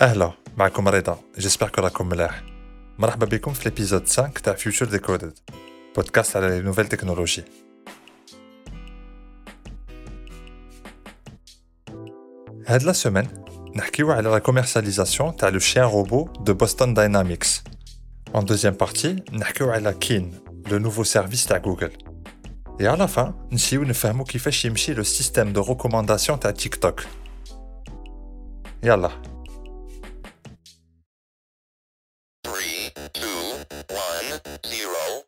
اهلا معكم رضا جيسبر كو راكم ملاح مرحبا بكم في ليبيزود 5 تاع فيوتشر ديكودد بودكاست على لي نوفيل تكنولوجي هاد لا سيمين نحكيو على لا كوميرسياليزاسيون تاع لو شيان روبو دو بوستون داينامكس En deuxième partie, نحكيو على كين لو نوفو سيرفيس تاع جوجل Et à la fin, نسيو نفهمو كيفاش يمشي لو سيستيم دو ريكومانداسيون تاع تيك توك يلا Zero.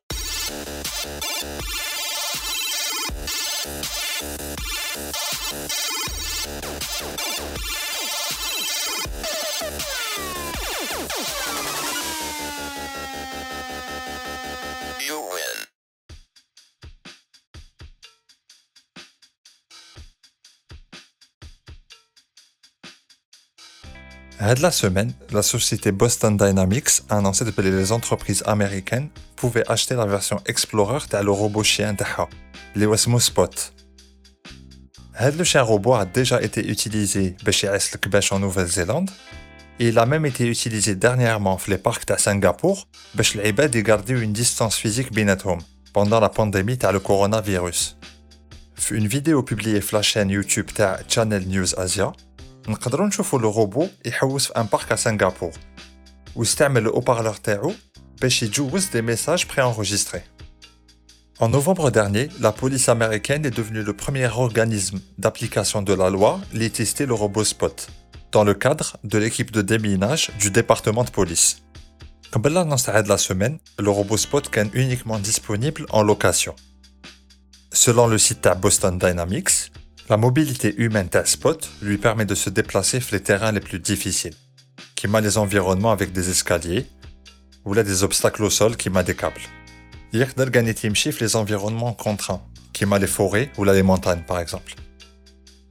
Cette la semaine, la société Boston Dynamics a annoncé que les entreprises américaines pouvaient acheter la version Explorer de le robot chien d'Aha, le Wesmo Spot. Ce chien robot a déjà été utilisé chez Esl en Nouvelle-Zélande et il a même été utilisé dernièrement dans les parcs de Singapour pour les gens de garder une distance physique بيناتهم pendant la pandémie de le coronavirus. Dans une vidéo publiée sur la chaîne YouTube de Channel News Asia, نقدروا نشوفوا لو روبو يحوس في ان بارك à سنغافور ويستعمل لو haut-parleur تاعو باش يجوز des messages préenregistrés. En novembre dernier, la police américaine est devenue le premier organisme d'application de la loi à tester le robot Spot, dans le cadre de l'équipe de déminage du département de police. Comme l'annonce de la semaine, le robot Spot est uniquement disponible en location. Selon le site de Boston Dynamics, la mobilité humaine de Spot lui permet de se déplacer sur les terrains les plus difficiles, qui m'a les environnements avec des escaliers, ou là des obstacles au sol qui m'a des câbles. يقدر كان يمشي في les environnements contraints, qui m'a les forêts ou là les montagnes par exemple.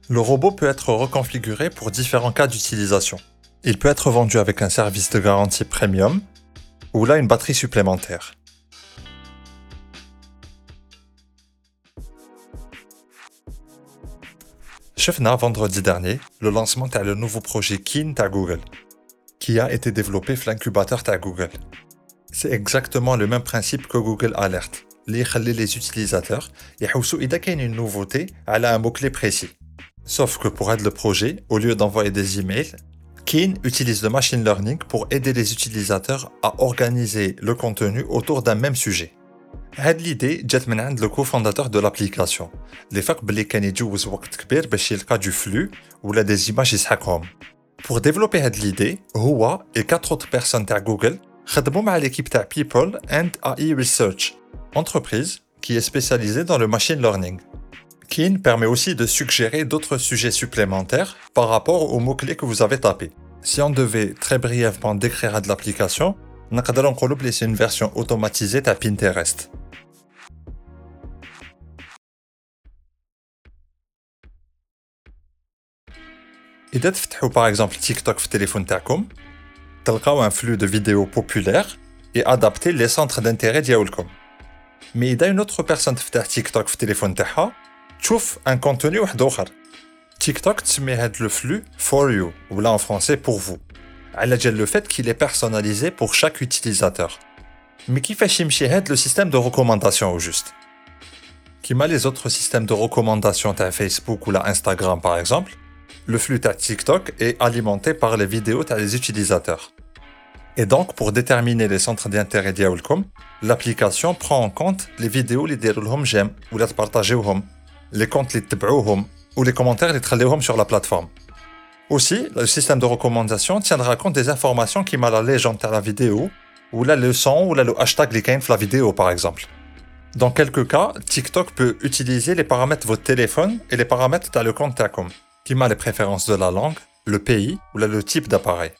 Le robot peut être reconfiguré pour différents cas d'utilisation. Il peut être vendu avec un service de garantie premium ou là une batterie supplémentaire. شفنا vendredi dernier le lancement de le nouveau projet Keen à Google, qui a été développé par l'incubateur de Google. C'est exactement le même principe que Google Alert, اللي يخلي les utilisateurs يحوسوا إذا كاين une nouveauté على un mot-clé précis. Sauf que pour aider le projet, au lieu d'envoyer des emails, Keen utilise le machine learning pour aider les utilisateurs à organiser le contenu autour d'un même sujet. هاد l'idée جات من عند le cofondateur de l'application اللي فاق بلي كان يجوز وقت كبير باش يلقى du flux ولا des images يسحقهم Pour développer هاد l'idée هو et quatre autres personnes تاع Google خدموا مع l'équipe تاع People and AI Research entreprise qui est spécialisée dans le machine learning Keen permet aussi de suggérer d'autres sujets supplémentaires par rapport aux mots-clés que vous avez tapés. Si on devait très brièvement décrire de l'application, نقدر نقولوا بلي c'est une version automatisée de Pinterest. إذا تفتحوا par exemple TikTok في التليفون تاعكم تلقاو un flux de vidéos populaires et adapté les centres d'intérêt ديالكم. Mais إذا une autre personne تفتح TikTok في التليفون تاعها تشوف un contenu واحد آخر. TikTok تسمي هاد le flux for you ou là en français pour vous. على جال le fait qu'il est personnalisé pour chaque utilisateur. Mais كيفاش يمشي هاد le système de recommandation au juste Comme les autres systèmes de recommandation تاع Facebook ou la Instagram par exemple, le flux de TikTok est alimenté par les vidéos des utilisateurs. Et donc, pour déterminer les centres d'intérêt d'Yaoulcom, l'application prend en compte les vidéos les déroulent j'aime ou les partagées les comptes les ou les commentaires les tralléhom sur la plateforme. Aussi, le système de recommandation tiendra compte des informations qui mal à la légende vidéo, ou la leçon, ou la le hashtag les la vidéo par exemple. Dans quelques cas, TikTok peut utiliser les paramètres de votre téléphone et les paramètres de le compte Tacom qui m'a les préférences de la langue, le pays ou là, le type d'appareil.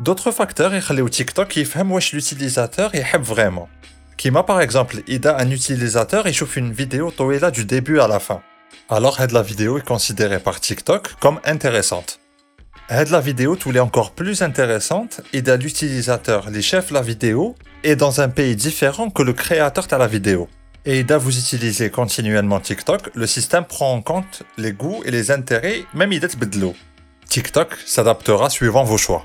D'autres facteurs يخليو TikTok يفهم واش l'utilisateur يحب vraiment. Qui m'a par exemple, إذا un utilisateur يشوف une vidéo طويلة du début à la fin. Alors, la vidéo est considérée par TikTok comme intéressante. Aide la vidéo tout est encore plus intéressante et de l'utilisateur, les chefs la vidéo, est dans un pays différent que le créateur de la vidéo. et dès vous utilisez continuellement TikTok, le système prend en compte les goûts et les intérêts, même idées de l'eau. TikTok s'adaptera suivant vos choix.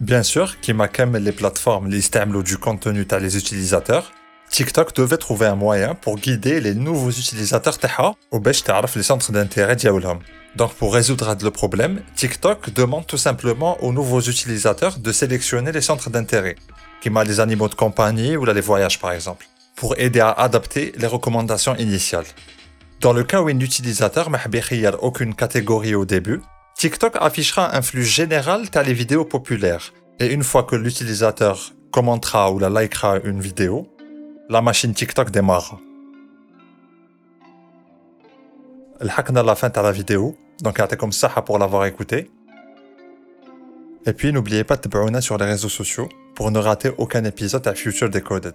Bien sûr, qui les plateformes l'istamlo du contenu à les utilisateurs, TikTok devait trouver un moyen pour guider les nouveaux utilisateurs taha ou bêche les centres d'intérêt diaoulam. Donc pour résoudre le problème, TikTok demande tout simplement aux nouveaux utilisateurs de sélectionner les centres d'intérêt, qui les animaux de compagnie ou là les voyages par exemple pour aider à adapter les recommandations initiales. Dans le cas où un utilisateur n'a aucune catégorie au début, TikTok affichera un flux général de les vidéos populaires. Et une fois que l'utilisateur commentera ou la likera une vidéo, la machine TikTok démarre. à la fin de la vidéo, donc comme ça pour l'avoir écouté. Et puis n'oubliez pas de abonner sur les réseaux sociaux pour ne rater aucun épisode à Future Decoded.